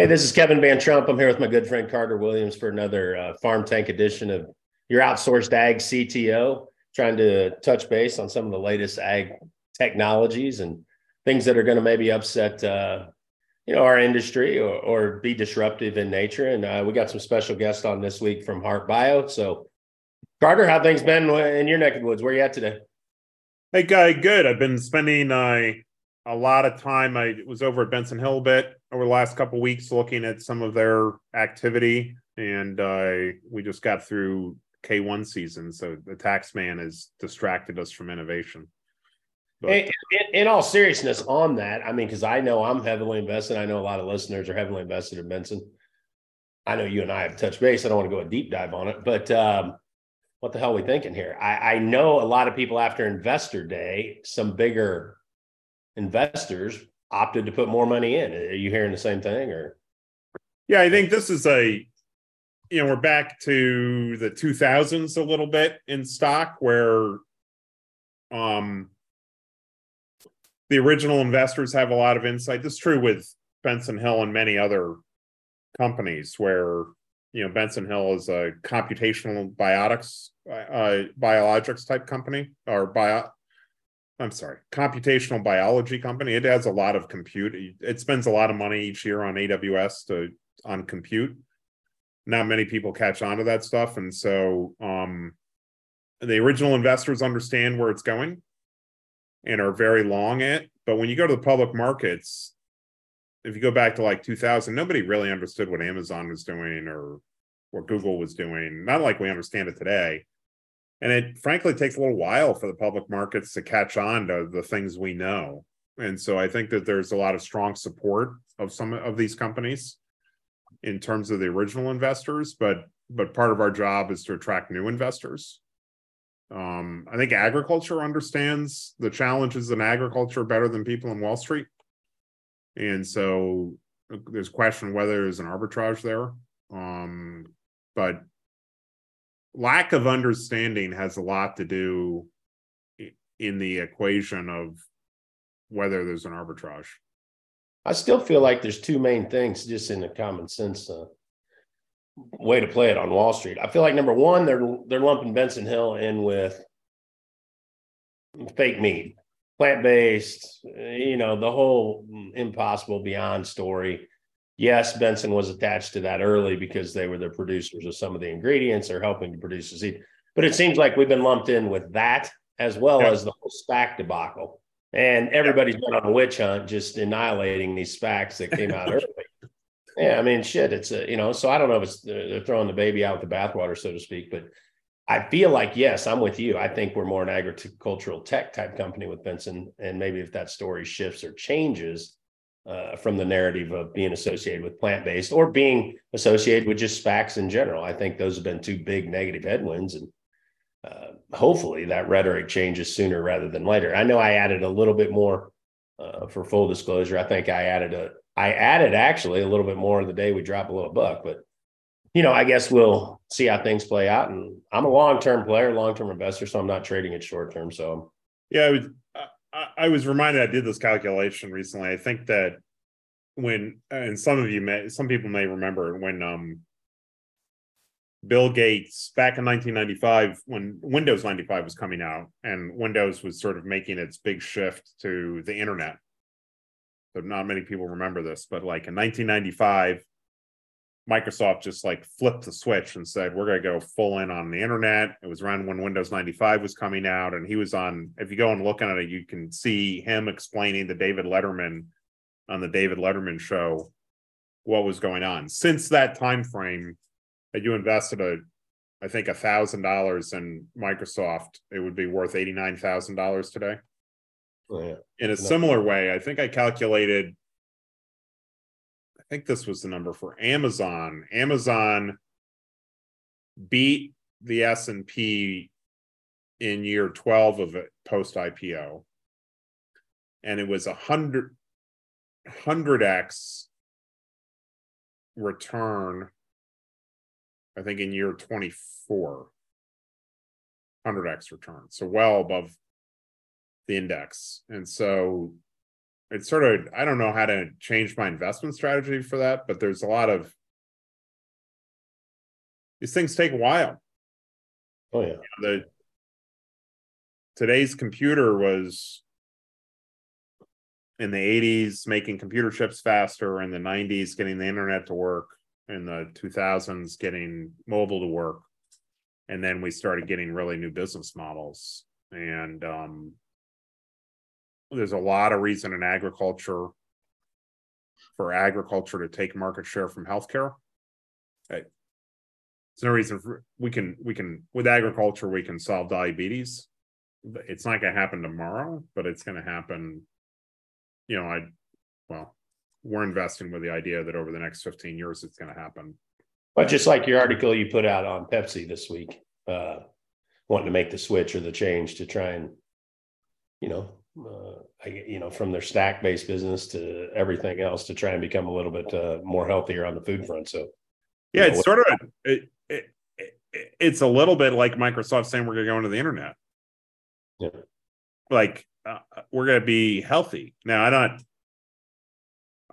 Hey, this is Kevin Van Trump. I'm here with my good friend Carter Williams for another uh, FarmTank edition of your outsourced ag CTO, trying to touch base on some of the latest ag technologies and things that are going to maybe upset uh, you know our industry or, or be disruptive in nature. And uh, we got some special guests on this week from Harpe Bio. So, Carter, how things been in your neck of the woods? Where you at today? Hey, guy, good. I've been spending uh, a lot of time. I was over at Benson Hill a bit over the last couple weeks, looking at some of their activity, and uh, we just got through K1 season, so the tax man has distracted us from innovation. But, in, in, all seriousness, on that, I mean, because I know I'm heavily invested. I know a lot of listeners are heavily invested in Benson. I know you and I have touched base. I don't want to go a deep dive on it, but um, what the hell are we thinking here? I, I know a lot of people after Investor Day, some bigger investors opted to put more money in. Are you hearing the same thing or? Yeah, I think this is a, you know, we're back to the 2000s a little bit in stock where um the original investors have a lot of insight. This is true with Benson Hill and many other companies where you know Benson Hill is a computational biotics uh, biologics type company or bio I'm sorry, computational biology company. It has a lot of compute. It spends a lot of money each year on AWS to on compute. Not many people catch on to that stuff, and so um, the original investors understand where it's going and are very long it. But when you go to the public markets, if you go back to like 2000, nobody really understood what Amazon was doing or what Google was doing. Not like we understand it today and it frankly takes a little while for the public markets to catch on to the things we know. And so i think that there's a lot of strong support of some of these companies in terms of the original investors but but part of our job is to attract new investors. Um, i think agriculture understands the challenges in agriculture better than people in wall street. And so there's question whether there's an arbitrage there. Um, but lack of understanding has a lot to do in the equation of whether there's an arbitrage. I still feel like there's two main things just in the common sense uh, way to play it on Wall Street. I feel like number one, they're they're lumping Benson Hill in with fake meat, plant based, you know, the whole impossible beyond story yes, Benson was attached to that early because they were the producers of some of the ingredients or helping to produce the seed. But it seems like we've been lumped in with that as well yeah. as the whole SPAC debacle. And everybody's been on a witch hunt, just annihilating these SPACs that came out early. Yeah, I mean, shit. It's a you know. So I don't know if it's uh, they're throwing the baby out with the bathwater, so to speak. But I feel like yes, I'm with you. I think we're more an agricultural tech type company with Benson, and maybe if that story shifts or changes, uh, from the narrative of being associated with plant based or being associated with just SPACs in general. I think those have been two big negative headwinds, and uh, hopefully that rhetoric changes sooner rather than later. I know I added a little bit more uh, for full disclosure. I think I added a I added actually a little bit more the day we drop a little buck, but you know, I guess we'll see how things play out. And I'm a long term player, long term investor, so I'm not trading it short term. So yeah, I would I, was reminded I did this calculation recently. I think that when and some of you may some people may remember when um Bill Gates back in 1995 when Windows 95 was coming out and Windows was sort of making its big shift to the internet. So not many people remember this, but like in 1995 Microsoft just like flipped the switch and said, we're going to go full in on the internet. It was around when Windows 95 was coming out. And he was on, if you go and look at it, you can see him explaining to David Letterman on the David Letterman show what was going on. Since that time frame that you invested a, I think a thousand dollars in Microsoft, it would be worth eighty nine thousand dollars today. Oh, yeah. In a similar way, I think I calculated think this was the number for Amazon. Amazon beat the S&P in year 12 of it post IPO. And it was a hundred hundred X return, I think in year 24. 100x return. So well above the index. And so it's sort of I don't know how to change my investment strategy for that, but there's a lot of these things take a while. Oh yeah. The today's computer was in the 80s making computer chips faster in the 90s getting the internet to work in the 2000s getting mobile to work and then we started getting really new business models and um, there's a lot of reason in agriculture for agriculture to take market share from healthcare. Hey, there's no reason for we can we can with agriculture we can solve diabetes. It's not going to happen tomorrow, but it's going to happen. You know, I well, we're investing with the idea that over the next 15 years it's going to happen. But just like your article you put out on Pepsi this week, uh, wanting to make the switch or the change to try and, you know, uh, I, you know, from their stack based business to everything else to try and become a little bit uh, more healthier on the food front. So, yeah, it's sort of it, it, it, it's a little bit like Microsoft saying we're going to go into the internet. Yeah, like uh, we're going to be healthy now. I don't.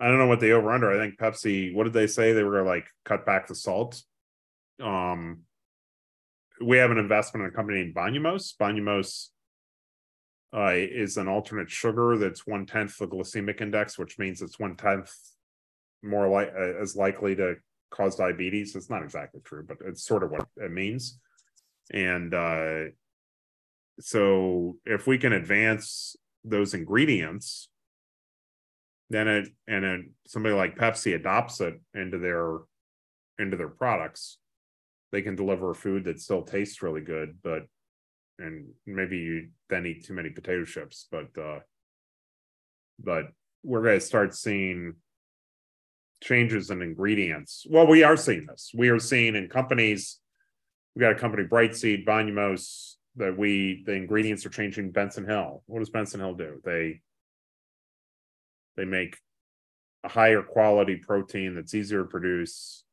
I don't know what they over under. I think Pepsi. What did they say? They were going to like cut back the salt. Um, we have an investment in a company named Bonumose. Bonumose uh, is an alternate sugar that's one tenth the glycemic index, which means it's one tenth more like uh, as likely to cause diabetes. It's not exactly true, but it's sort of what it means. And uh, so, if we can advance those ingredients, then it and it, somebody like Pepsi adopts it into their into their products, they can deliver a food that still tastes really good, but and maybe you then eat too many potato chips, but uh but we're gonna start seeing changes in ingredients. Well, we are seeing this. We are seeing in companies, we got a company Brightseed, Bonumose, that we the ingredients are changing Benson Hill. What does Benson Hill do? They they make a higher quality protein that's easier to produce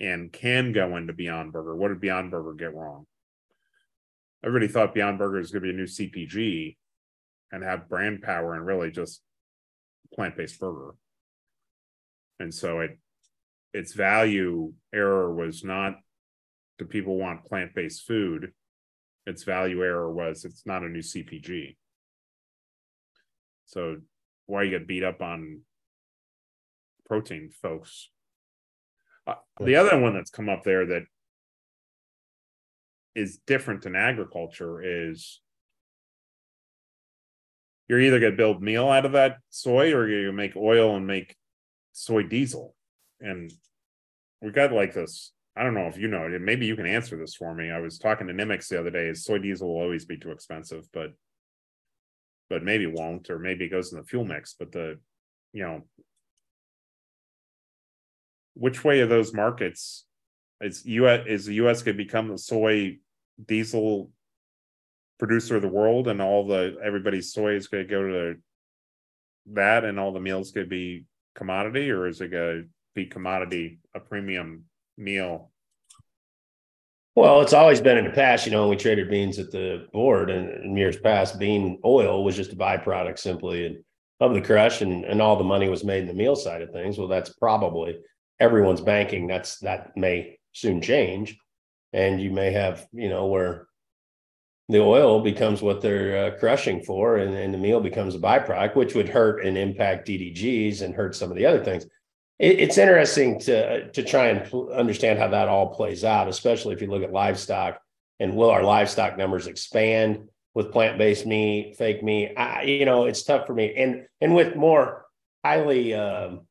and can go into Beyond Burger. What did Beyond Burger get wrong? Everybody thought Beyond Burger was going to be a new CPG and have brand power and really just plant based burger. And so it its value error was not do people want plant based food? Its value error was it's not a new CPG. So why you get beat up on protein, folks? Uh, the other one that's come up there that is different in agriculture is you're either going to build meal out of that soy or to make oil and make soy diesel. And we got like this. I don't know if you know it. Maybe you can answer this for me. I was talking to Nimex the other day. Soy diesel will always be too expensive, but but maybe won't, or maybe it goes in the fuel mix. But the you know, which way are those markets is US is the US going to become the soy diesel producer of the world, and all the everybody's soy is going to go to that, and all the meals could be commodity, or is it going to be commodity a premium meal? Well, it's always been in the past, you know, we traded beans at the board and in years past, bean oil was just a byproduct simply and of the crush and, and all the money was made in the meal side of things. Well, that's probably everyone's banking. That's that may soon change and you may have you know where the oil becomes what they're uh, crushing for and, and the meal becomes a byproduct which would hurt and impact ddgs and hurt some of the other things. It, it's interesting to to try and understand how that all plays out especially if you look at livestock and will our livestock numbers expand with plant-based meat fake meat? I, you know it's tough for me. And and with more highly um,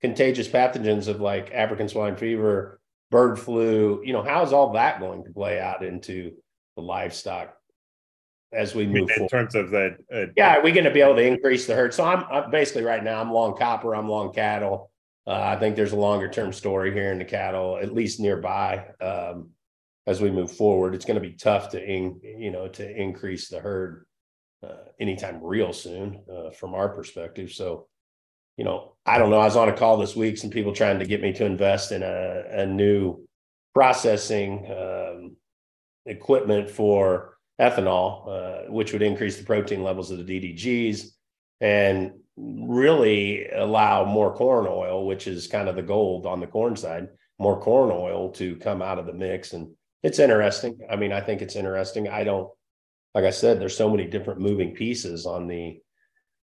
contagious pathogens of like african swine fever bird flu. You know, how's all that going to play out into the livestock as we move in forward? terms of that? Uh, yeah, are we going to be able to increase the herd? So I'm, I'm basically right now I'm long copper, I'm long cattle. Uh, I think there's a longer term story here in the cattle, at least nearby. Um, as we move forward, it's going to be tough to in, you know to increase the herd uh, anytime real soon uh, from our perspective. So you know, I don't know. I was on a call this week, some people trying to get me to invest in a, a new processing um, equipment for ethanol, uh, which would increase the protein levels of the DDGs. and really allow more corn oil, which is kind of the gold on the corn side, more corn oil to come out of the mix. And it's interesting. I mean, I think it's interesting. I don't, like I said, there's so many different moving pieces on the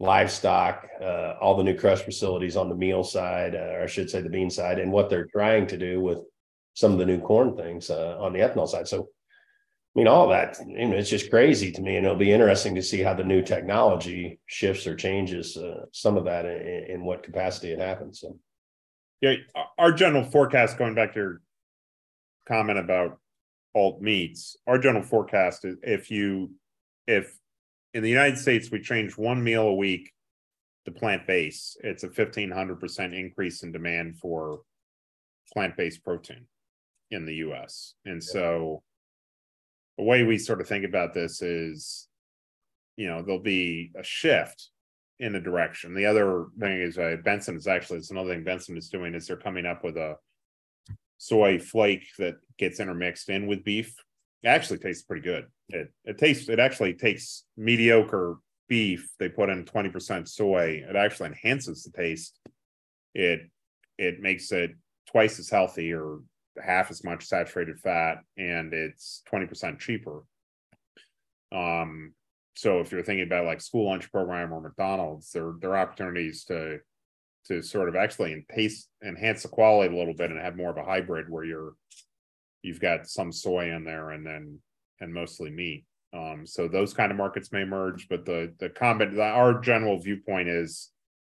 livestock, uh, all the new crush facilities on the meal side, uh, or I should say the bean side, and what they're trying to do with some of the new corn things uh, on the ethanol side. So, I mean, all that, you know, it's just crazy to me, and it'll be interesting to see how the new technology shifts or changes uh, some of that in, in what capacity it happens. So, yeah, our general forecast, going back to your comment about alt meats, our general forecast is if you, if in the United States we change one meal a week to plant based, it's a fifteen hundred percent increase in demand for plant based protein in the US. And so the way we sort of think about this is, you know, there'll be a shift in a direction. The other thing is uh, Benson is actually it's another thing Benson is doing is they're coming up with a soy flake that gets intermixed in with beef. Actually tastes pretty good. It it tastes it actually takes mediocre beef. They put in 20% soy. It actually enhances the taste. It it makes it twice as healthy or half as much saturated fat and it's 20% cheaper. Um, so if you're thinking about like school lunch program or McDonald's, there, there are opportunities to to sort of actually taste enhance the quality a little bit and have more of a hybrid where you're you've got some soy in there and then and mostly meat. Um, so those kind of markets may merge, but the the comment our general viewpoint is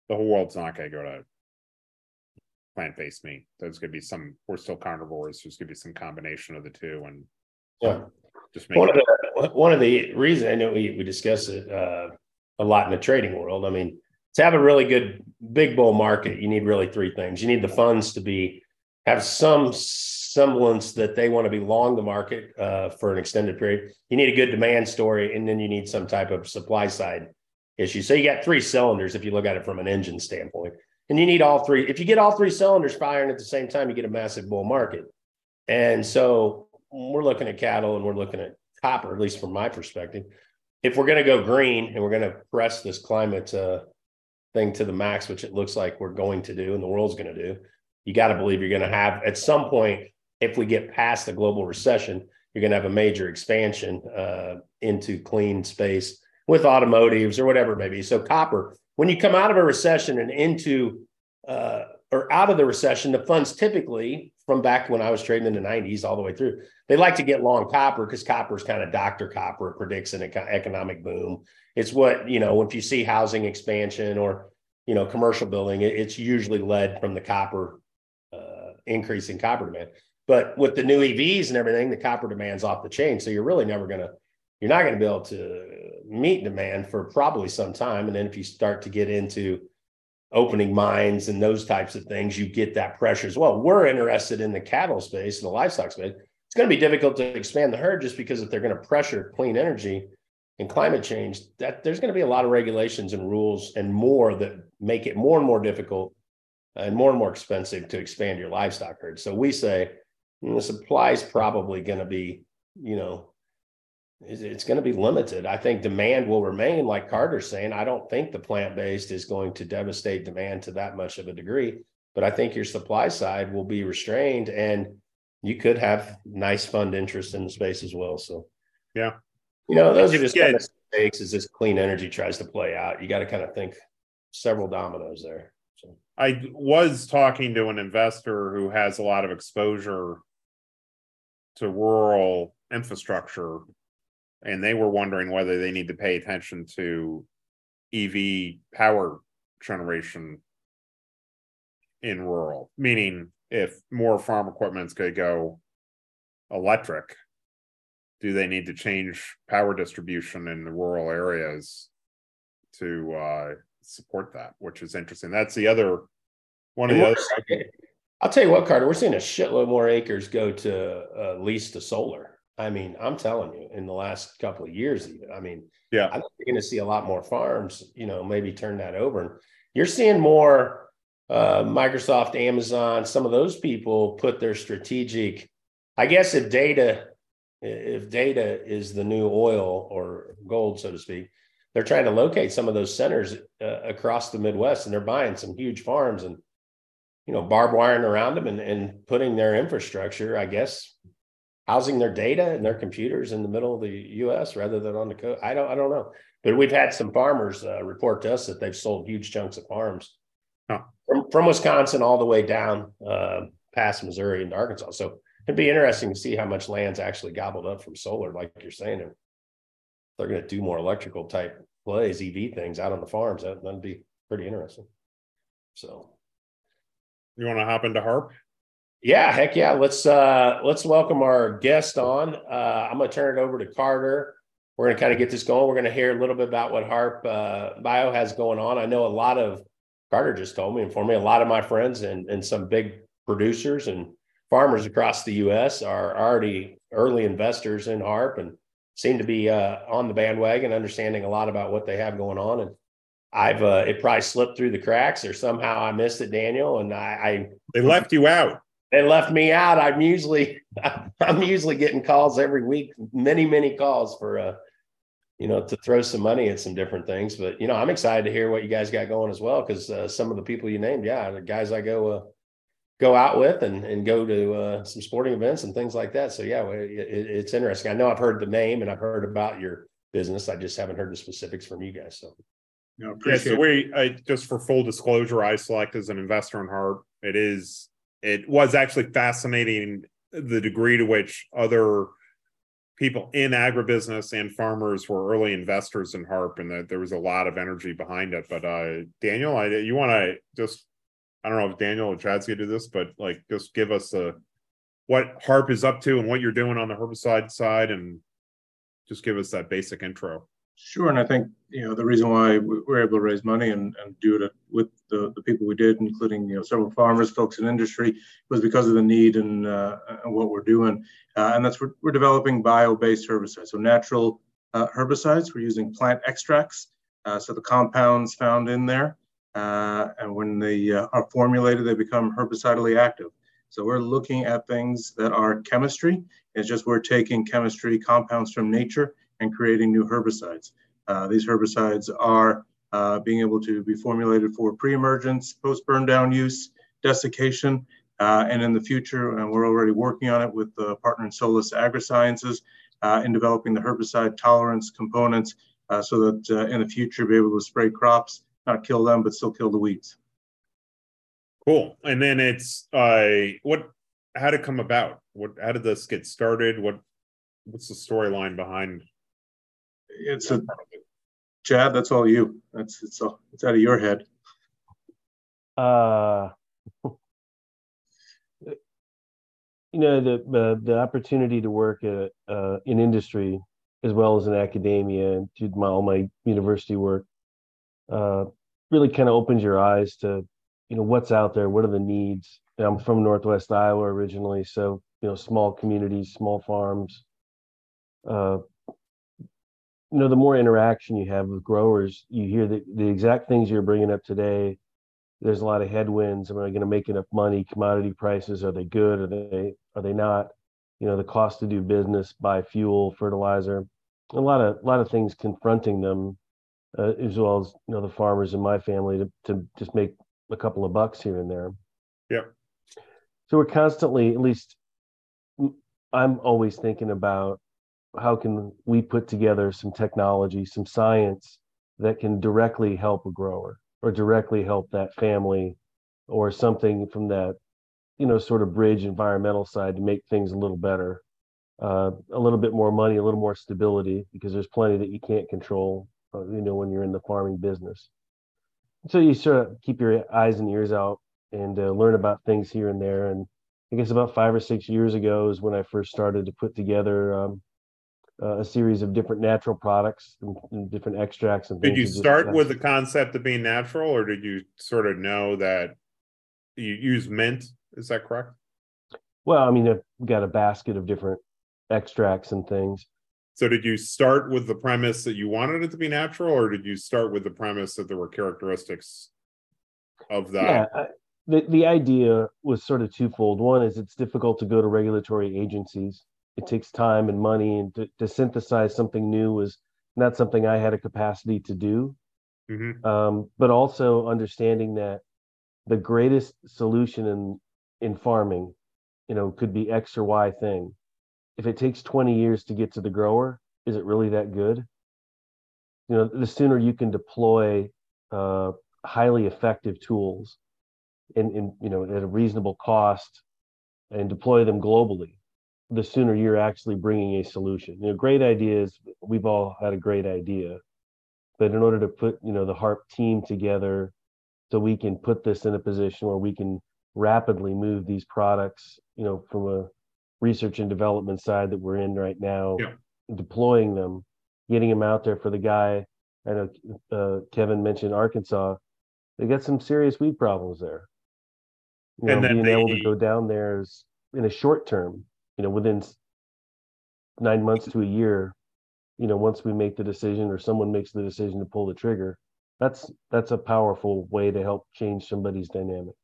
the whole world's not going to go to plant-based meat. There's gonna be some, we're still carnivores, there's gonna be some combination of the two and yeah. just make one of the one of the reasons I know we we discuss it uh, a lot in the trading world. I mean, to have a really good big bull market, you need really three things. You need the funds to be have some semblance that they want to be long the market uh, for an extended period. You need a good demand story, and then you need some type of supply side issue. So you got three cylinders if you look at it from an engine standpoint. And you need all three. If you get all three cylinders firing at the same time, you get a massive bull market. And so we're looking at cattle and we're looking at copper, at least from my perspective. If we're going to go green and we're going to press this climate uh, thing to the max, which it looks like we're going to do and the world's going to do, you got to believe you're going to have at some point, if we get past the global recession, you're going to have a major expansion uh, into clean space with automotives or whatever it may be. So copper when you come out of a recession and into uh, or out of the recession, the funds typically from back when I was trading in the 90s all the way through, they like to get long copper because copper is kind of Dr. Copper. It predicts an economic boom. It's what, you know, if you see housing expansion or, you know, commercial building, it's usually led from the copper uh, increase in copper demand. But with the new EVs and everything, the copper demand's off the chain. So you're really never going to you're not going to be able to meet demand for probably some time. And then if you start to get into opening mines and those types of things, you get that pressure as well. We're interested in the cattle space and the livestock space. It's going to be difficult to expand the herd just because if they're going to pressure clean energy and climate change, that there's going to be a lot of regulations and rules and more that make it more and more difficult and more and more expensive to expand your livestock herd. So we say the supply is probably going to be, you know, it's going to be limited. I think demand will remain, like Carter's saying. I don't think the plant based is going to devastate demand to that much of a degree, but I think your supply side will be restrained and you could have nice fund interest in the space as well. So, yeah, you know, those are just kind of mistakes as this clean energy tries to play out. You got to kind of think several dominoes there. So, I was talking to an investor who has a lot of exposure to rural infrastructure and they were wondering whether they need to pay attention to EV power generation in rural, meaning if more farm equipment's going to go electric, do they need to change power distribution in the rural areas to uh, support that? Which is interesting. That's the other one of the other. I'll tell you what, Carter, we're seeing a shitload more acres go to uh, lease to solar. I mean, I'm telling you, in the last couple of years, even, I mean, yeah, I think you're going to see a lot more farms, you know, maybe turn that over. And you're seeing more uh, Microsoft, Amazon, some of those people put their strategic, I guess, if data, if data is the new oil or gold, so to speak, they're trying to locate some of those centers uh, across the Midwest, and they're buying some huge farms and you know barbed wiring around them and, and putting their infrastructure, I guess, housing their data and their computers in the middle of the U.S. rather than on the coast. I don't I don't know, but we've had some farmers uh, report to us that they've sold huge chunks of farms huh. from from Wisconsin all the way down uh, past Missouri into Arkansas. So it'd be interesting to see how much land's actually gobbled up from solar, like you're saying. And they're going to do more electrical type plays, EV things out on the farms. That, that'd be pretty interesting. So, you want to hop into Harpe? Yeah, heck yeah. Let's uh let's welcome our guest on. Uh I'm gonna turn it over to Carter. We're gonna kind of get this going. We're gonna hear a little bit about what Harpe uh, Bio has going on. I know a lot of Carter just told me and for me, a lot of my friends and and some big producers and farmers across the US are already early investors in Harpe and seem to be uh, on the bandwagon, understanding a lot about what they have going on. And I've uh, it probably slipped through the cracks, or somehow I missed it, Daniel. And I, I they left you out. They left me out. I'm usually I'm usually getting calls every week, many many calls for uh, you know, to throw some money at some different things. But you know, I'm excited to hear what you guys got going as well because uh, some of the people you named, yeah, the guys I go uh, go out with and, and go to uh, some sporting events and things like that. So yeah, it, it's interesting. I know I've heard the name and I've heard about your business. I just haven't heard the specifics from you guys. So no, yeah, so we I, just for full disclosure, I select as an investor in Harpe. It is it was actually fascinating the degree to which other people in agribusiness and farmers were early investors in Harpe, and that there was a lot of energy behind it. But uh, Daniel, I, you want to just I don't know if Daniel or Chad's gonna do this, but like just give us a what Harpe is up to and what you're doing on the herbicide side, and just give us that basic intro. Sure, and I think you know the reason why we were able to raise money and, and do it with the, the people we did, including you know several farmers, folks in industry, was because of the need and, uh, and what we're doing, uh, and that's we're, we're developing bio-based herbicides, so natural uh, herbicides. We're using plant extracts, uh, so the compounds found in there uh, and when they uh, are formulated, they become herbicidally active. So we're looking at things that are chemistry. It's just we're taking chemistry compounds from nature and creating new herbicides. Uh, these herbicides are uh, being able to be formulated for pre-emergence, post-burn down use, desiccation, uh, and in the future, and we're already working on it with the partner in Solus Agrisciences uh, in developing the herbicide tolerance components so that in the future be able to spray crops not kill them, but still kill the weeds. Cool. And then it's uh what how did it come about? What how did this get started? What what's the storyline behind it's a Chad, that's all you. That's it's all it's out of your head. Uh you know the the, the opportunity to work at uh, in industry as well as in academia and do my all my university work uh, really kind of opens your eyes to you know what's out there what are the needs i'm from northwest iowa originally so you know small communities small farms uh, you know the more interaction you have with growers you hear the, the exact things you're bringing up today. There's a lot of headwinds. Am i going to make enough money? Commodity prices are they good? Are they are they not? You know the cost to do business buy fuel fertilizer a lot of a lot of things confronting them uh, as well as you know the farmers in my family to, to just make a couple of bucks here and there. Yeah. So we're constantly, at least I'm always thinking about how can we put together some technology, some science that can directly help a grower or directly help that family or something from that, you know, sort of bridge environmental side to make things a little better. Uh, a little bit more money, a little more stability, because there's plenty that you can't control uh, you know, when you're in the farming business. So you sort of keep your eyes and ears out and uh, learn about things here and there. And I guess about five or six years ago is when I first started to put together um, uh, a series of different natural products and, and different extracts and Did you start with the concept of being natural, or did you sort of know that you use mint? Is that correct? Well, I mean, I've got a basket of different extracts and things. So did you start with the premise that you wanted it to be natural, or did you start with the premise that there were characteristics of that? Yeah, I, the the idea was sort of twofold. One is it's difficult to go to regulatory agencies. It takes time and money, and to, to synthesize something new was not something I had a capacity to do. Mhm. Um, but also understanding that the greatest solution in in farming, you know, could be X or Y thing. If it takes 20 years to get to the grower, is it really that good? You know, the sooner you can deploy uh, highly effective tools in, in you know at a reasonable cost and deploy them globally, the sooner you're actually bringing a solution. You know, great ideas. We've all had a great idea, but in order to put you know the Harpe team together, so we can put this in a position where we can rapidly move these products, you know, from a research and development side that we're in right now, Yeah. deploying them, getting them out there for the guy. I know uh, Kevin mentioned Arkansas. They got some serious weed problems there. You know, And then being able to go down there is in a short term, you know, within nine months to a year, you know, once we make the decision or someone makes the decision to pull the trigger, that's that's a powerful way to help change somebody's dynamic.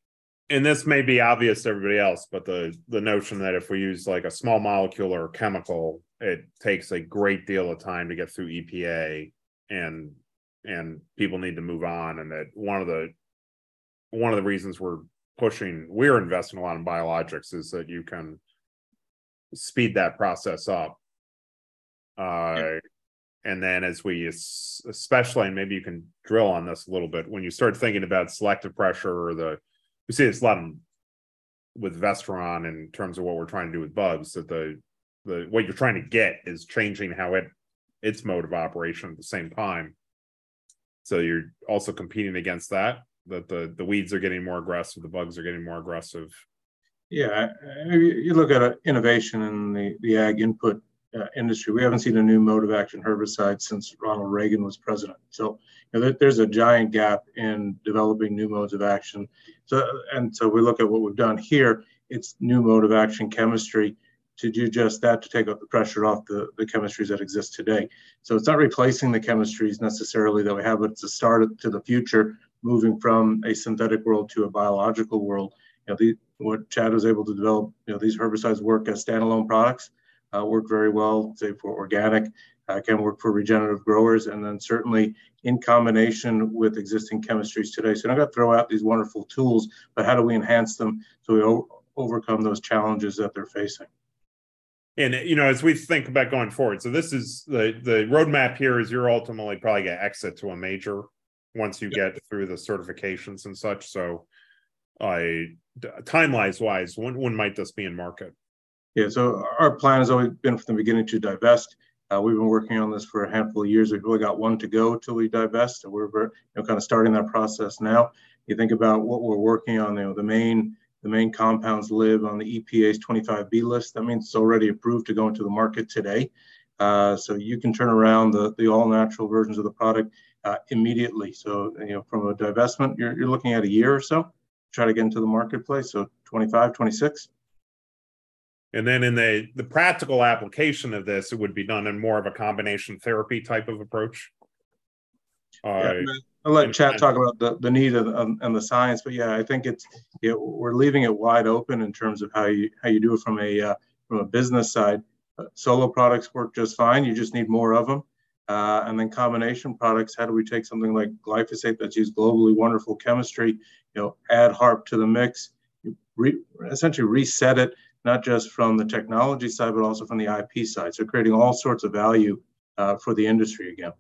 and this may be obvious to everybody else, but the the notion that if we use like a small molecule or a chemical, it takes a great deal of time to get through EPA and and people need to move on and that one of the one of the reasons we're pushing we're investing a lot in biologics is that you can speed that process up uh and then as we especially and maybe you can drill on this a little bit when you start thinking about selective pressure or the we see this a lot in- with Vestaron in terms of what we're trying to do with bugs, that the, the, what you're trying to get is changing how it, its mode of operation at the same time. So you're also competing against that, that the, the weeds are getting more aggressive, the bugs are getting more aggressive. Yeah, you look at uh, innovation in the, the ag input uh, industry. We haven't seen a new mode of action herbicide since Ronald Reagan was president. So you know, there, there's a giant gap in developing new modes of action. So and so we look at what we've done here. It's new mode of action chemistry to do just that to take out the pressure off the, the chemistries that exist today. So it's not replacing the chemistries necessarily that we have, but it's a start to the future, moving from a synthetic world to a biological world. You know, the, what Chad was able to develop, you know, these herbicides work as standalone products, uh, work very well, say for organic, uh, can work for regenerative growers, and then certainly in combination with existing chemistries today. So I'm going to throw out these wonderful tools, but how do we enhance them so we o- overcome those challenges that they're facing? And you know, as we think about going forward, so this is the, the roadmap here is you're ultimately probably gonna exit to a major once you get through the certifications and such, so I, timelines wise, when, when might this be in market? Yeah, so our plan has always been from the beginning to divest. Uh, we've been working on this for a handful of years. We've really got one to go till we divest, and we're you know, kind of starting that process now. You think about what we're working on. You know, the main the main compounds live on the EPA's 25B list. That means it's already approved to go into the market today. Uh, so you can turn around the the all natural versions of the product uh, immediately. So you know, from a divestment, you're you're looking at a year or so. Try to get into the marketplace. So 25, 26. And then in the, the practical application of this, it would be done in more of a combination therapy type of approach. Yeah, I'll let and- Chad and- talk about the, the need and, and and the science, but yeah, I think it's, yeah, we're leaving it wide open in terms of how you, how you do it from a, uh, from a business side. Uh, Solo products work just fine. You just need more of them. Uh, and then combination products, how do we take something like glyphosate that's used globally, wonderful chemistry, you know, add Harpe to the mix, you re, essentially reset it, not just from the technology side, but also from the IP side. So creating all sorts of value, uh, for the industry again.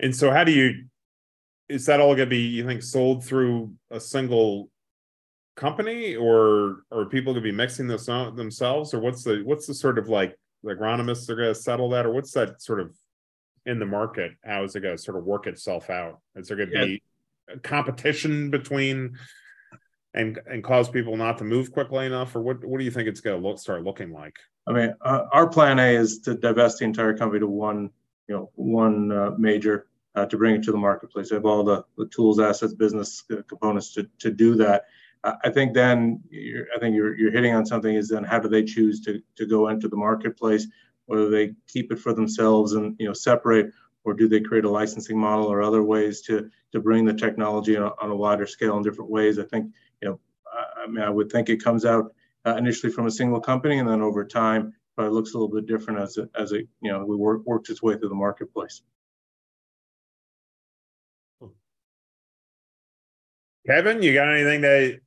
And so how do you, is that all gonna be, you think, sold through a single company or are people gonna be mixing this out themselves or what's the, what's the sort of like, the agronomists are gonna settle that or what's that sort of in the market? How is it gonna sort of work itself out? Is there gonna Yeah. be competition between and, and cause people not to move quickly enough or what, what do you think it's gonna look, start looking like? I mean, uh, our plan A is to divest the entire company to one, you know, one uh, major uh, to bring it to the marketplace. We have all the, the tools, assets, business uh, components to, to do that. I think then I think you're, you're hitting on something is then how do they choose to, to go into the marketplace? Whether they keep it for themselves and, you know, separate, or do they create a licensing model or other ways to, to bring the technology on a, on a wider scale in different ways? I think, you know, I, I mean, I would think it comes out uh, initially from a single company and then over time but it looks a little bit different as it as it you know we work works its way through the marketplace. Kevin, you got anything that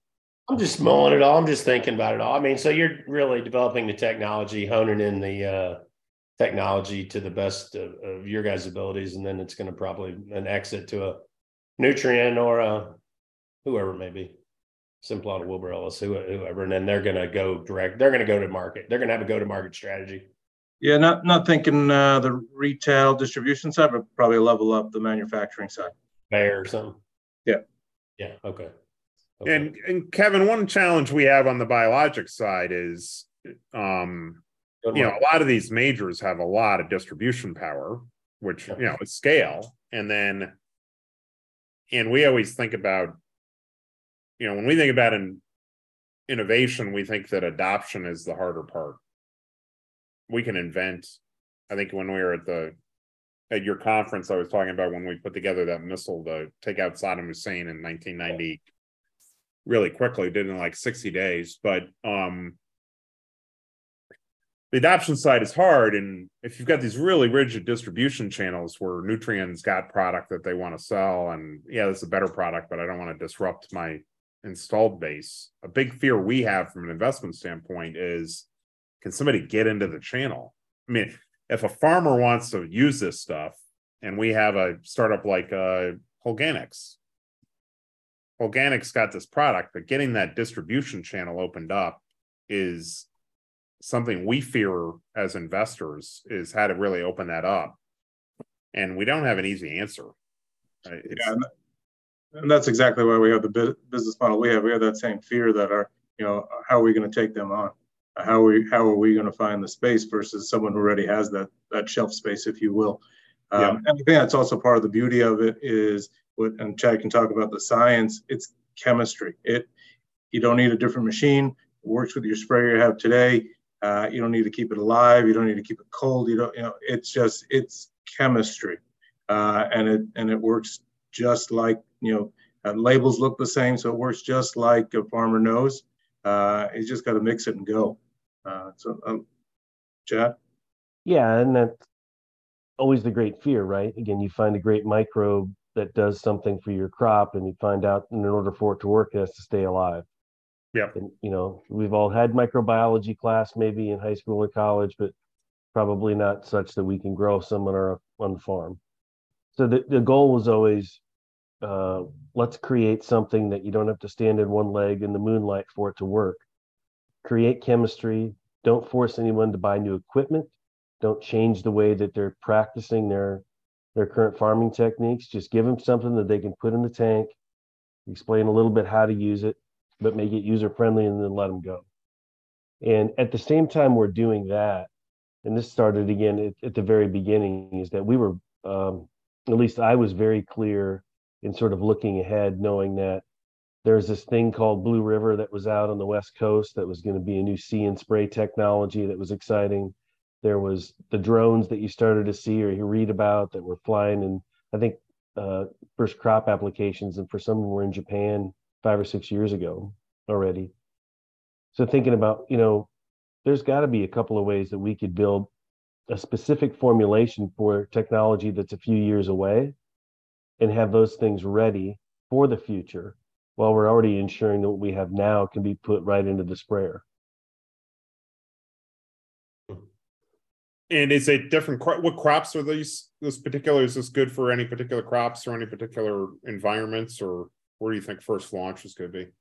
I'm just mulling it all. I'm just thinking about it all. I mean, so you're really developing the technology, honing in the uh, technology to the best of, of your guys' abilities, and then it's going to probably an exit to a Nutrien or a whoever it may be, Simplot, Wilbur Ellis, whoever, and then they're going to go direct. They're going to go to market. They're going to have a go to market strategy. Yeah, not not thinking uh, the retail distribution side, but probably level up the manufacturing side. Bayer or something. Yeah. Yeah. Okay. okay. And and Kevin, one challenge we have on the biologic side is um you know, a lot of these majors have a lot of distribution power, which you know, is scale. And then and we always think about, you know, when we think about in innovation, we think that adoption is the harder part. We can invent. I think when we were at the at your conference, I was talking about when we put together that missile to take out Saddam Hussein in 1990 really quickly, did in like 60 days. But um the adoption side is hard. And if you've got these really rigid distribution channels where Nutrien's got product that they want to sell, and yeah, it's a better product, but I don't want to disrupt my installed base. A big fear we have from an investment standpoint is can somebody get into the channel? I mean, if a farmer wants to use this stuff and we have a startup like uh, Organics, Organics got this product, but getting that distribution channel opened up is something we fear as investors is how to really open that up. And we don't have an easy answer. yeah, and that's exactly why we have the business model we have. We have that same fear that our, you know, how are we going to take them on? How are we, how are we going to find the space versus someone who already has that that shelf space, if you will? Um, yeah. And I think that's also part of the beauty of it is what, and Chad can talk about the science. It's chemistry. It you don't need a different machine. It works with your sprayer you have today. Uh, you don't need to keep it alive. You don't need to keep it cold. You don't, you know, it's just, it's chemistry. Uh, and it, and it works just like, you know, uh, labels look the same. So it works just like a farmer knows. Uh, you just got to mix it and go. Uh, so, um, Chad? Yeah. And that's always the great fear, right? Again, you find a great microbe that does something for your crop and you find out in order for it to work, it has to stay alive. Yeah. You know, we've all had microbiology class maybe in high school or college, but probably not such that we can grow some on our on the farm. So the, the goal was always uh, let's create something that you don't have to stand in one leg in the moonlight for it to work. Create chemistry. Don't force anyone to buy new equipment. Don't change the way that they're practicing their their current farming techniques. Just give them something that they can put in the tank. Explain a little bit how to use it, but make it user friendly and then let them go. And at the same time, we're doing that. And this started again at, at the very beginning is that we were, um, at least I was very clear in sort of looking ahead, knowing that there's this thing called Blue River that was out on the West Coast that was going to be a new see and spray technology that was exciting. There was the drones that you started to see or you read about that were flying, and I think uh, first crop applications, and for some of them were in Japan five or six years ago already. So thinking about, you know, there's got to be a couple of ways that we could build a specific formulation for technology that's a few years away and have those things ready for the future while we're already ensuring that what we have now can be put right into the sprayer. And is it different? What crops are these? This particular is this good for any particular crops or any particular environments, or where do you think first launch is going to be?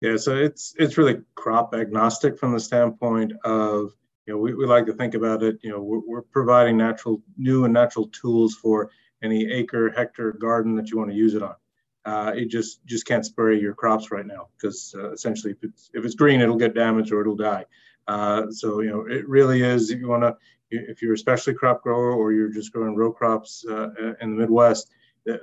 Yeah, so it's it's really crop agnostic from the standpoint of you know we, we like to think about it. You know, we're, we're providing natural new and natural tools for any acre, hectare garden that you want to use it on. Uh, it just just can't spray your crops right now because uh, essentially if it's if it's green, it'll get damaged or it'll die. Uh, so you know it really is if you want to if you're a specialty crop grower or you're just growing row crops uh, in the Midwest,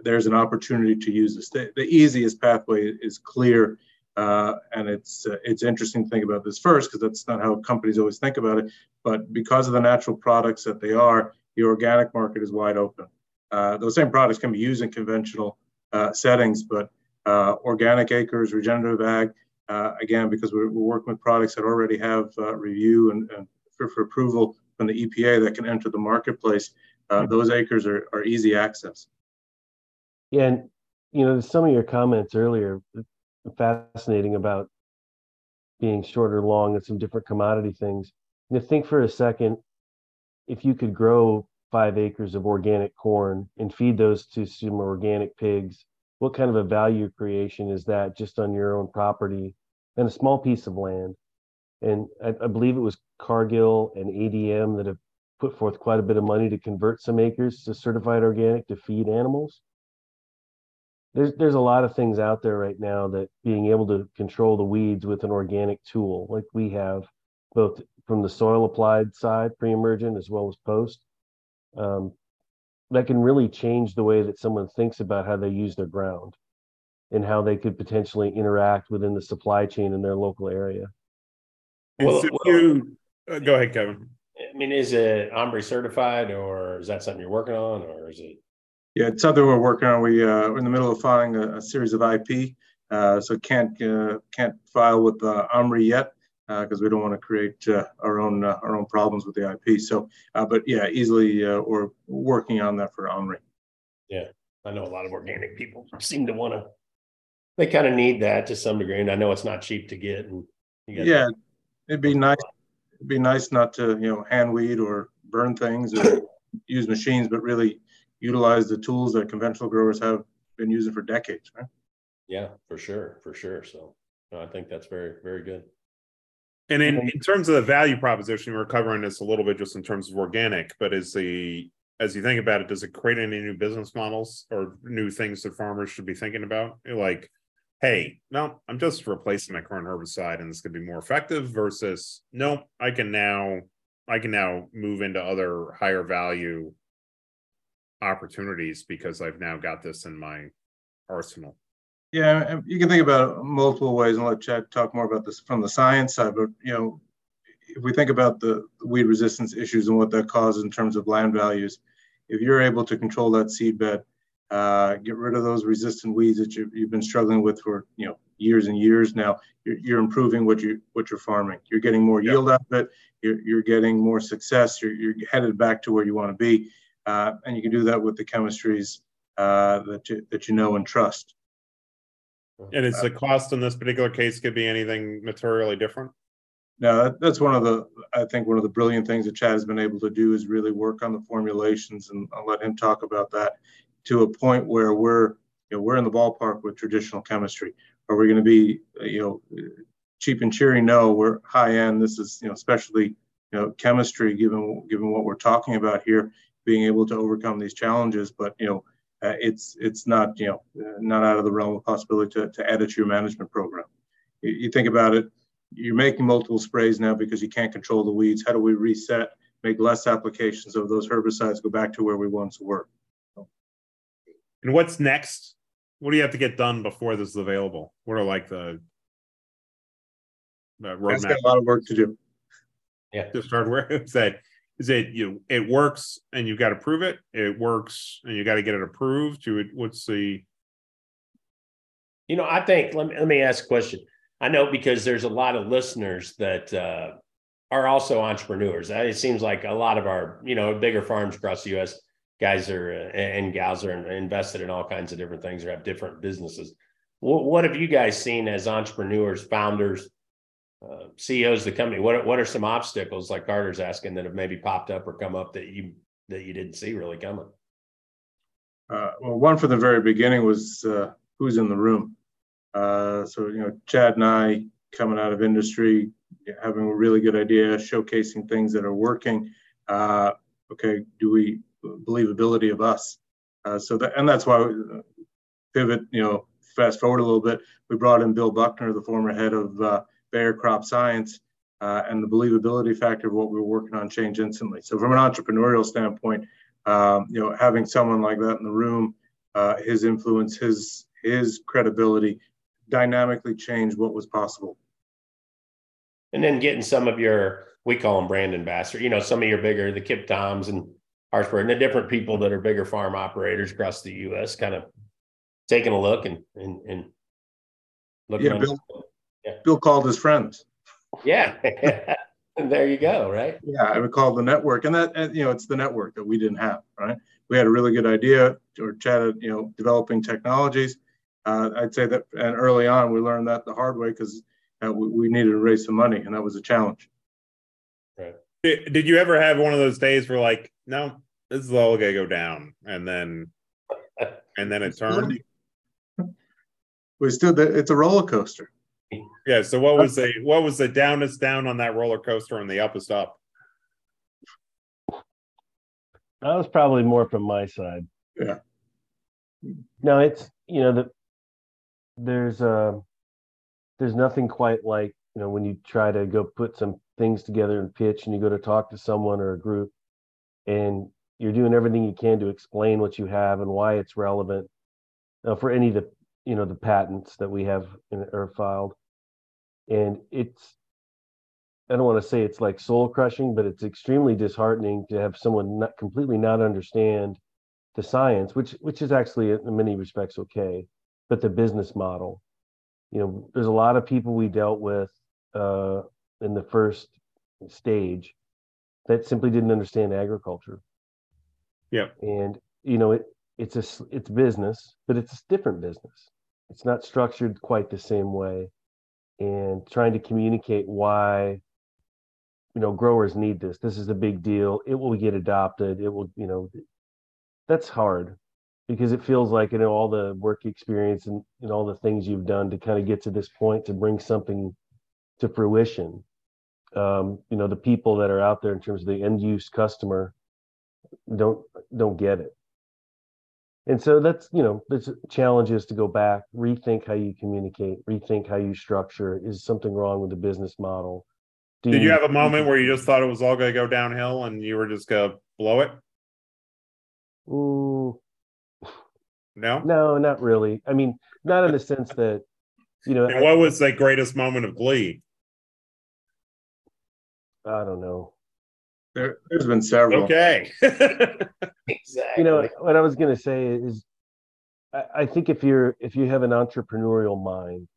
there's an opportunity to use this. The, the easiest pathway is clear, uh, and it's uh, it's interesting to think about this first because that's not how companies always think about it. But because of the natural products that they are, the organic market is wide open. Uh, those same products can be used in conventional uh, settings, but uh, organic acres, regenerative ag, uh, again, because we're, we're, working with products that already have review and, and for, for approval from the EPA that can enter the marketplace, uh, those acres are, are easy access. Yeah, and you know, some of your comments earlier, uh, fascinating about being short or long and some different commodity things. You know, think for a second, if you could grow five acres of organic corn and feed those to some organic pigs, what kind of a value creation is that just on your own property and a small piece of land? And I, I believe it was Cargill and ADM that have put forth quite a bit of money to convert some acres to certified organic to feed animals. There's there's a lot of things out there right now that being able to control the weeds with an organic tool like we have, both from the soil applied side, pre-emergent as well as post, um, that can really change the way that someone thinks about how they use their ground and how they could potentially interact within the supply chain in their local area. Well, so well, you, uh, go ahead, Kevin. I mean, is it OMRI certified, or is that something you're working on, or is it? Yeah, it's something we're working on. We uh, we're in the middle of filing a, a series of IP, uh, so can't uh, can't file with uh, OMRI yet because uh, we don't want to create uh, our own uh, our own problems with the IP. So, uh, but yeah, easily uh, we're working on that for OMRI. Yeah, I know a lot of organic people seem to want to. They kind of need that to some degree, and I know it's not cheap to get. And yeah, It'd be nice. It'd be nice not to you know hand weed or burn things or use machines, but really utilize the tools that conventional growers have been using for decades, right? Yeah, for sure, for sure. So no, I think that's very, very good. And in, in terms of the value proposition, we're covering this a little bit just in terms of organic, but is the as you think about it, does it create any new business models or new things that farmers should be thinking about? Like hey, no, I'm just replacing my current herbicide and this could be more effective versus no, I can now I can now move into other higher value opportunities because I've now got this in my arsenal. Yeah, you can think about multiple ways and let Chad talk more about this from the science side. But you know, if we think about the weed resistance issues and what that causes in terms of land values, if you're able to control that seed bed uh, get rid of those resistant weeds that you, have been struggling with for you know years and years now. You're, you're improving what you what you're farming. You're getting more yield out of it. You're, you're getting more success. You're, you're headed back to where you want to be, uh, and you can do that with the chemistries uh, that you, that you know and trust. And is the cost in this particular case could be anything materially different? No, that's one of the I think one of the brilliant things that Chad has been able to do is really work on the formulations, and I'll let him talk about that to a point where we're you know we're in the ballpark with traditional chemistry. Are we going to be you know cheap and cheery? No, we're high end. This is you know especially you know chemistry given given what we're talking about here, being able to overcome these challenges. But you know uh, it's it's not you know not out of the realm of possibility to, to add it to your management program. You, you think about it, you're making multiple sprays now because you can't control the weeds. How do we reset? Make less applications of those herbicides, go back to where we once were. And what's next? What do you have to get done before this is available? What are like the, the roadmap? That's got a lot of work to do. Yeah, just hardware. Is that is it you? It works, and you've got to prove it. It works, and you got to get it approved. You what's the? You know, I think let me let me ask a question. I know because there's a lot of listeners that uh, are also entrepreneurs. It seems like a lot of our, you know, bigger farms across the U.S guys are uh, and gals are invested in all kinds of different things or have different businesses. What, what have you guys seen as entrepreneurs, founders, uh, CEOs of the company? What what are some obstacles like Carter's asking that have maybe popped up or come up that you that you didn't see really coming? Uh, well, one from the very beginning was uh, who's in the room. Uh, so you know, Chad and I coming out of industry, having a really good idea, showcasing things that are working. Uh, okay, do we believability of us. Uh, so that, and that's why we pivot, you know, fast forward a little bit, we brought in Bill Buckner, the former head of Bayer Crop Science, uh, and the believability factor of what we were working on change instantly. So from an entrepreneurial standpoint, um, you know, having someone like that in the room, uh, his influence, his his credibility, dynamically changed what was possible. And then getting some of your, we call them brand ambassador, you know, some of your bigger, the Kip Toms and Harrisburg and the different people that are bigger farm operators across the U.S. kind of taking a look and and, and looking. Yeah, yeah. Bill called his friends. Yeah. And there you go, right? Yeah, I would call the network, and that and, you know it's the network that we didn't have, right? We had a really good idea or chatted, you know, developing technologies. Uh, I'd say that, and early on we learned that the hard way because uh, we, we needed to raise some money, and that was a challenge. Right. Did, did you ever have one of those days where like, no, this is all gonna go down, and then and then it turned? We still, it's a roller coaster. Yeah. So what was the what was the downest down on that roller coaster and the uppest up? That was probably more from my side. Yeah. No, it's you know the there's uh there's nothing quite like you know when you try to go put some things together and pitch and you go to talk to someone or a group and you're doing everything you can to explain what you have and why it's relevant uh, for any of the you know the patents that we have in, are filed and it's i don't want to say it's like soul crushing but it's extremely disheartening to have someone not completely not understand the science which which is actually in many respects okay but the business model. You know there's a lot of people we dealt with uh in the first stage that simply didn't understand agriculture. Yeah. and you know it it's a it's business but it's a different business. It's not structured quite the same way and trying to communicate why you know growers need this. This is a big deal. It will get adopted. It will you know that's hard because it feels like you know all the work experience and, and all the things you've done to kind of get to this point to bring something to fruition. Um, you know the people that are out there in terms of the end use customer don't don't get it and so that's you know the challenge is to go back rethink how you communicate rethink how you structure is something wrong with the business model Do Did you have a moment where you just thought it was all gonna go downhill and you were just gonna blow it? Ooh, No. no not really i mean not in the sense that you know And what was the greatest moment of glee? I, I don't know There, there's been several. Okay. Exactly. you know what i was going to say is I, I think if you're if you have an entrepreneurial mind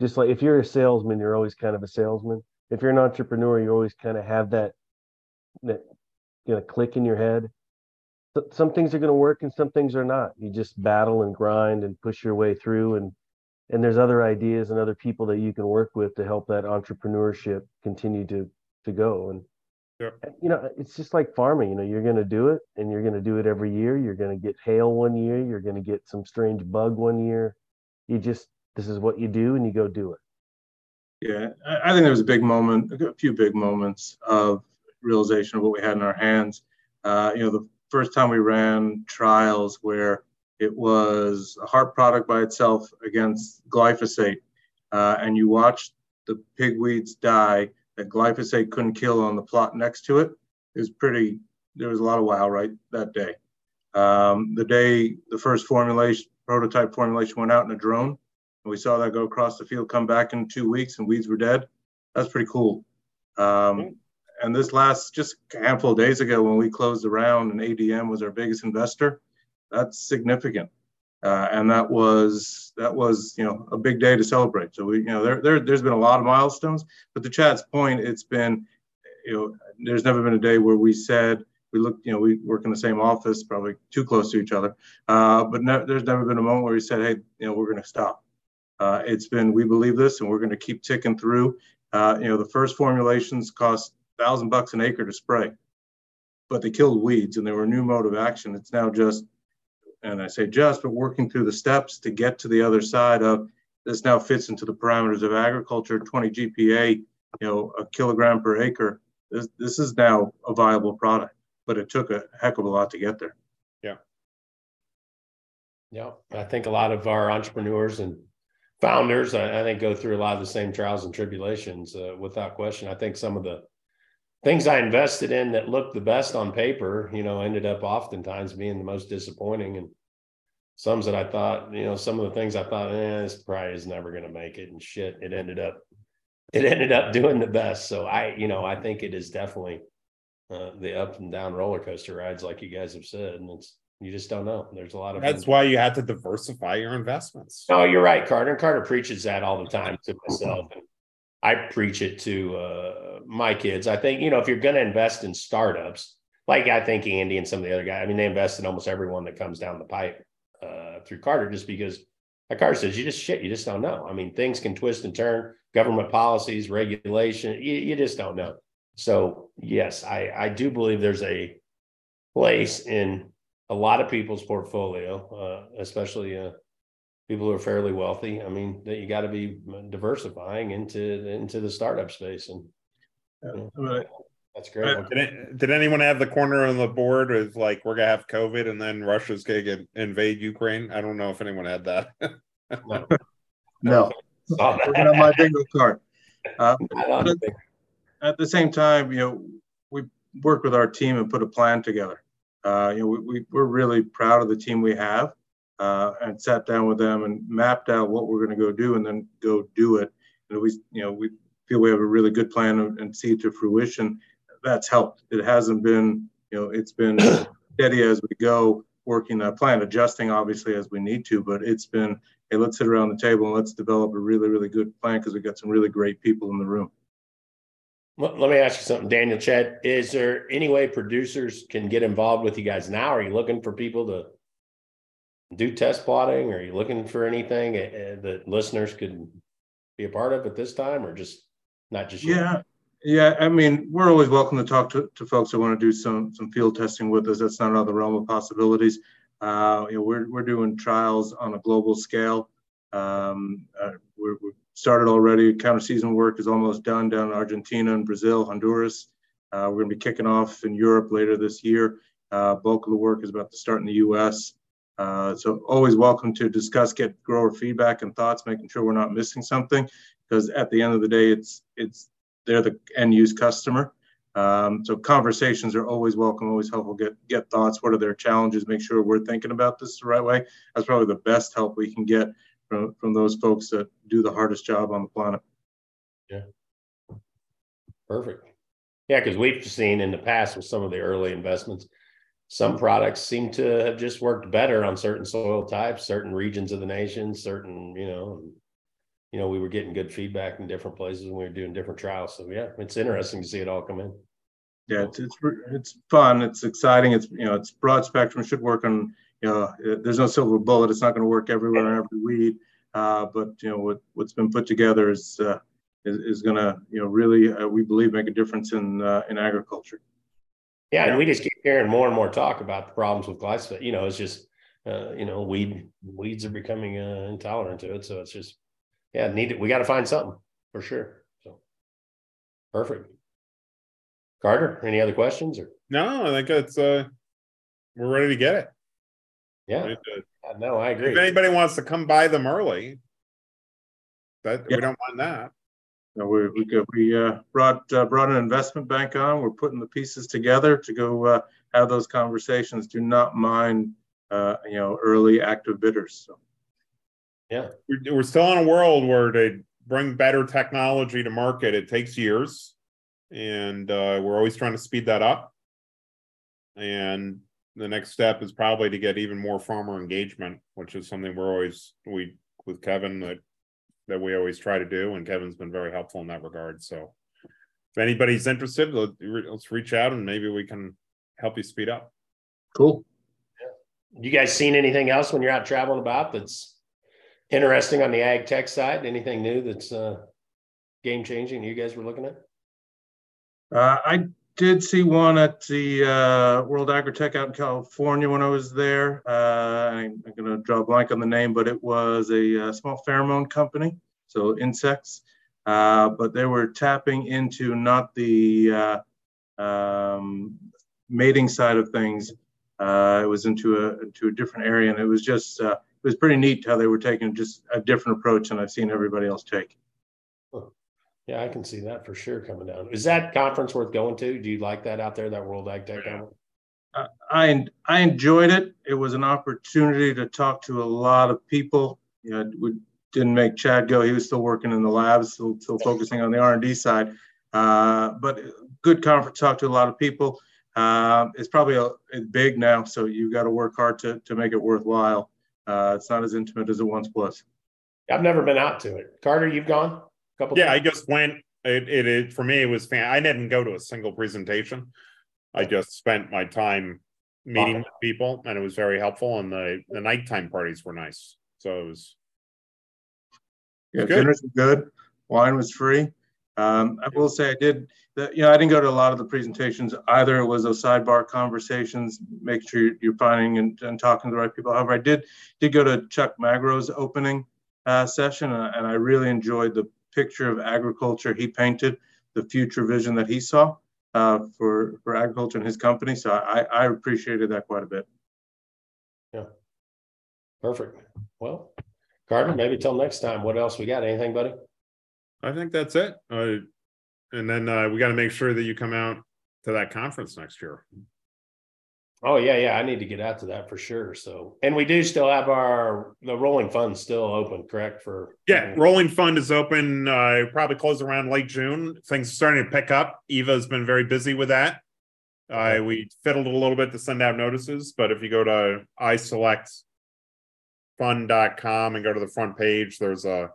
just like if you're a salesman you're always kind of a salesman if you're an entrepreneur you always kind of have that that you know click in your head some things are going to work and some things are not you just battle and grind and push your way through and and there's other ideas and other people that you can work with to help that entrepreneurship continue to to go and Sure. you know it's just like farming you know you're going to do it and you're going to do it every year you're going to get hail one year you're going to get some strange bug one year you just this is what you do and you go do it Yeah, I, I think there was a big moment, a few big moments of realization of what we had in our hands. Uh, you know, the first time we ran trials where it was a Harpe product by itself against glyphosate, uh, and you watched the pigweeds die that glyphosate couldn't kill on the plot next to it. Was pretty. There was a lot of wow right that day. Um, the day the first formulation prototype formulation went out in a drone, and we saw that go across the field, come back in two weeks, and weeds were dead. That's pretty cool. Um, and this last just a handful of days ago, when we closed the round and ADM was our biggest investor, that's significant. Uh, and that was that was you know a big day to celebrate. So we you know there, there there's been a lot of milestones, but to Chad's point, it's been you know there's never been a day where we said we look you know we work in the same office, probably too close to each other, uh, but there's never been a moment where we said hey you know we're going to stop. Uh, it's been we believe this and we're going to keep ticking through. Uh, you know the first formulations cost thousand bucks an acre to spray, but they killed weeds and they were a new mode of action. It's now just and I say just, but working through the steps to get to the other side of this now fits into the parameters of agriculture, 20 GPA, you know, a kilogram per acre. This, this is now a viable product, but it took a heck of a lot to get there. Yeah, Yeah. I think a lot of our entrepreneurs and founders, I, I think, go through a lot of the same trials and tribulations uh, without question. I think some of the things I invested in that looked the best on paper, you know, ended up oftentimes being the most disappointing. And some that I thought, you know, some of the things I thought, eh, this probably is never going to make it, and shit, it ended up, it ended up doing the best. So I, you know, I think it is definitely uh, the up and down roller coaster rides, like you guys have said, and it's you just don't know. There's a lot of That's why you had to diversify your investments. No, you're right, Carter. And Carter preaches that all the time to myself. And I preach it to uh, my kids. I think, you know, if you're going to invest in startups, like I think Andy and some of the other guys, I mean, they invest in almost everyone that comes down the pipe uh, through Carter just because, like Carter says, you just shit, you just don't know. I mean, things can twist and turn, government policies, regulation, you, you just don't know. So, yes, I, I do believe there's a place in a lot of people's portfolio, uh, especially uh, people who are fairly wealthy. I mean, that you got to be diversifying into into the startup space, and you know, that's great. Did, it, did anyone have the corner on the board with like we're gonna have COVID and then Russia's gonna get, invade Ukraine? I don't know if anyone had that. no, no. Working on my bingo card. Uh, at the same time, you know, we worked with our team and put a plan together. Uh, you know, we, we, we're really proud of the team we have uh, and sat down with them and mapped out what we're going to go do and then go do it. And we, you know, we feel we have a really good plan and see it to fruition. That's helped. It hasn't been, you know, it's been steady as we go, working a plan, adjusting obviously as we need to, but it's been, hey, let's sit around the table and let's develop a really, really good plan because we've got some really great people in the room. Let me ask you something, Daniel Chad. Is there any way producers can get involved with you guys now? Are you looking for people to do test plotting? Are you looking for anything uh, that listeners could be a part of at this time, or just not just you? Yeah, yeah. I mean, we're always welcome to talk to, to folks that want to do some some field testing with us. That's not out of the realm of possibilities. Uh, you know, we're we're doing trials on a global scale. Um, uh, we're, we're started already. Counter season work is almost done down in Argentina and Brazil, Honduras. Uh, we're going to be kicking off in Europe later this year. Uh, bulk of the work is about to start in the U.S. Uh, so always welcome to discuss, get grower feedback and thoughts, making sure we're not missing something. Because at the end of the day, it's it's they're the end use customer. Um, so conversations are always welcome, always helpful. Get get thoughts. What are their challenges? Make sure we're thinking about this the right way. That's probably the best help we can get from, from those folks that do the hardest job on the planet. Yeah. Perfect. Yeah, because we've seen in the past with some of the early investments, some products seem to have just worked better on certain soil types, certain regions of the nation, certain, you know, you know, we were getting good feedback in different places when we were doing different trials. So yeah, it's interesting to see it all come in. Yeah, it's it's, it's fun. It's exciting. It's you know, it's broad spectrum. Should work on you know, there's no silver bullet. It's not going to work everywhere and every weed. Uh, but you know, what what's been put together is uh, is, is going to you know really uh, we believe make a difference in uh, in agriculture. Yeah, and we just keep hearing more and more talk about the problems with glyphosate. You know, it's just uh, you know weed weeds are becoming uh, intolerant to it, so it's just yeah, need it. We got to find something for sure. So perfect. Carter, any other questions or no? I think it's uh, we're ready to get it. Yeah. No, I agree. If anybody wants to come buy them early, that yeah. we don't mind that. No, we we, we uh, brought uh, brought an investment bank on. We're putting the pieces together to go uh, have those conversations. Do not mind, uh, you know, early active bidders. So. Yeah, we're, we're still in a world where to bring better technology to market, it takes years, and uh, we're always trying to speed that up. And the next step is probably to get even more farmer engagement, which is something we're always we with Kevin that that we always try to do, and Kevin's been very helpful in that regard. So, if anybody's interested, let's reach out and maybe we can help you speed up. Cool. You guys seen anything else when you're out traveling about that's interesting on the ag tech side? Anything new that's uh, game changing? You guys were looking at? Uh, I did see one at the uh, World Agritech out in California when I was there. Uh, I'm, I'm going to draw a blank on the name, but it was a, a uh, small pheromone company, so insects. Uh, but they were tapping into not the uh, um, mating side of things. Uh, it was into a into a different area, and it was just it was pretty neat how they were taking just a different approach than I've seen everybody else take. Yeah, I can see that for sure coming down. Is that conference worth going to? Do you like that out there, that World Ag Tech conference? I I enjoyed it. It was an opportunity to talk to a lot of people. You know, we didn't make Chad go. He was still working in the labs, still, still focusing on the R and D side. Uh, but good conference. Talk to a lot of people. Uh, it's probably a, it's big now, so you've got to work hard to to make it worthwhile. Uh, it's not as intimate as it once was. I've never been out to it. Carter, you've gone. Couple. Yeah, I just went. It, it it for me it was fan. I didn't go to a single presentation. I just spent my time meeting with people, and it was very helpful. And the the nighttime parties were nice. So it was Yeah, Good. dinners were good. Wine was free. Um, I will say I did, the, you know, I didn't go to a lot of the presentations either. It was those sidebar conversations, make sure you're- you're finding and, and talking to the right people. However, I did, did go to Chuck Magro's opening uh, session and, I- and I really enjoyed the picture of agriculture he painted, the future vision that he saw uh, for, for agriculture and his company. So I, I appreciated that quite a bit. Yeah. Perfect. Well, Carter, maybe till next time. What else we got? Anything, buddy? I think that's it. Uh, and then uh, we got to make sure that you come out to that conference next year. Oh, yeah, yeah. I need to get out to that for sure. So, and we do still have our, the rolling fund still open, correct? For. Yeah, Rolling Fund is open. Uh, probably close around late June. Things are starting to pick up. Eva's been very busy with that. Uh, we fiddled a little bit to send out notices, but if you go to iselectfund.com and go to the front page, there's a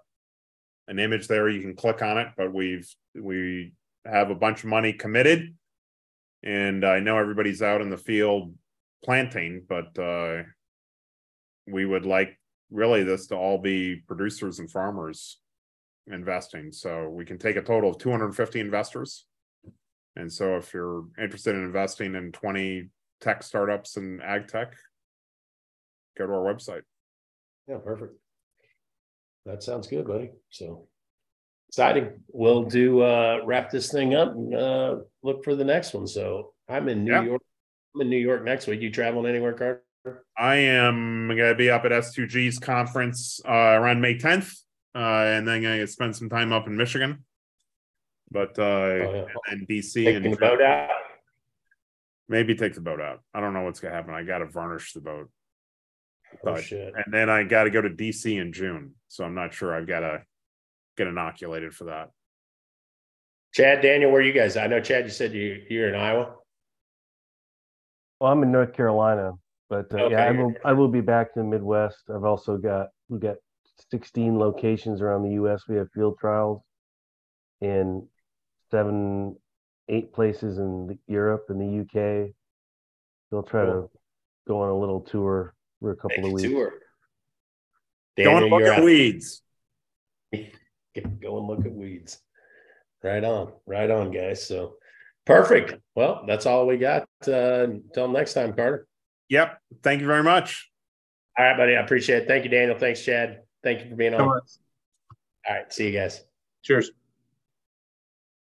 an image there. You can click on it, but we've we have a bunch of money committed. And I know everybody's out in the field planting, but uh we would like really this to all be producers and farmers investing. So we can take a total of two hundred and fifty investors. And so if you're interested in investing in twenty tech startups and ag tech, go to our website. Yeah, perfect. That sounds good, buddy. So exciting. We'll do, uh, wrap this thing up and, uh, look for the next one. So I'm in New Yeah. York. I'm in New York next week. You traveling anywhere, Carter? I am gonna be up at S2G's conference uh around May tenth. Uh and then I get spend some time up in Michigan. But uh Oh, yeah. and DC Taking the and boat out? maybe take the boat out. I don't know what's gonna happen. I gotta varnish the boat. Oh, But- shit. And then I gotta go to DC in June. So I'm not sure I've gotta get inoculated for that. Chad, Daniel, where are you guys? I know Chad, you said you, you're in Iowa. Well, I'm in North Carolina, but uh, yeah, I will I will be back to the Midwest. I've also got we got 16 locations around the U.S. We have field trials in seven, eight places in the- Europe and the UK. They'll try to go on a little tour for a couple Take of a weeks. tour. Don't look at out. weeds. Go and look at weeds. Right on, right on, guys. So perfect. Well, that's all we got. Uh, until next time, Carter. Yep. Thank you very much. All right, buddy. I appreciate it. Thank you, Daniel. Thanks, Chad. Thank you for being on. Come All on. right. See you guys. Cheers.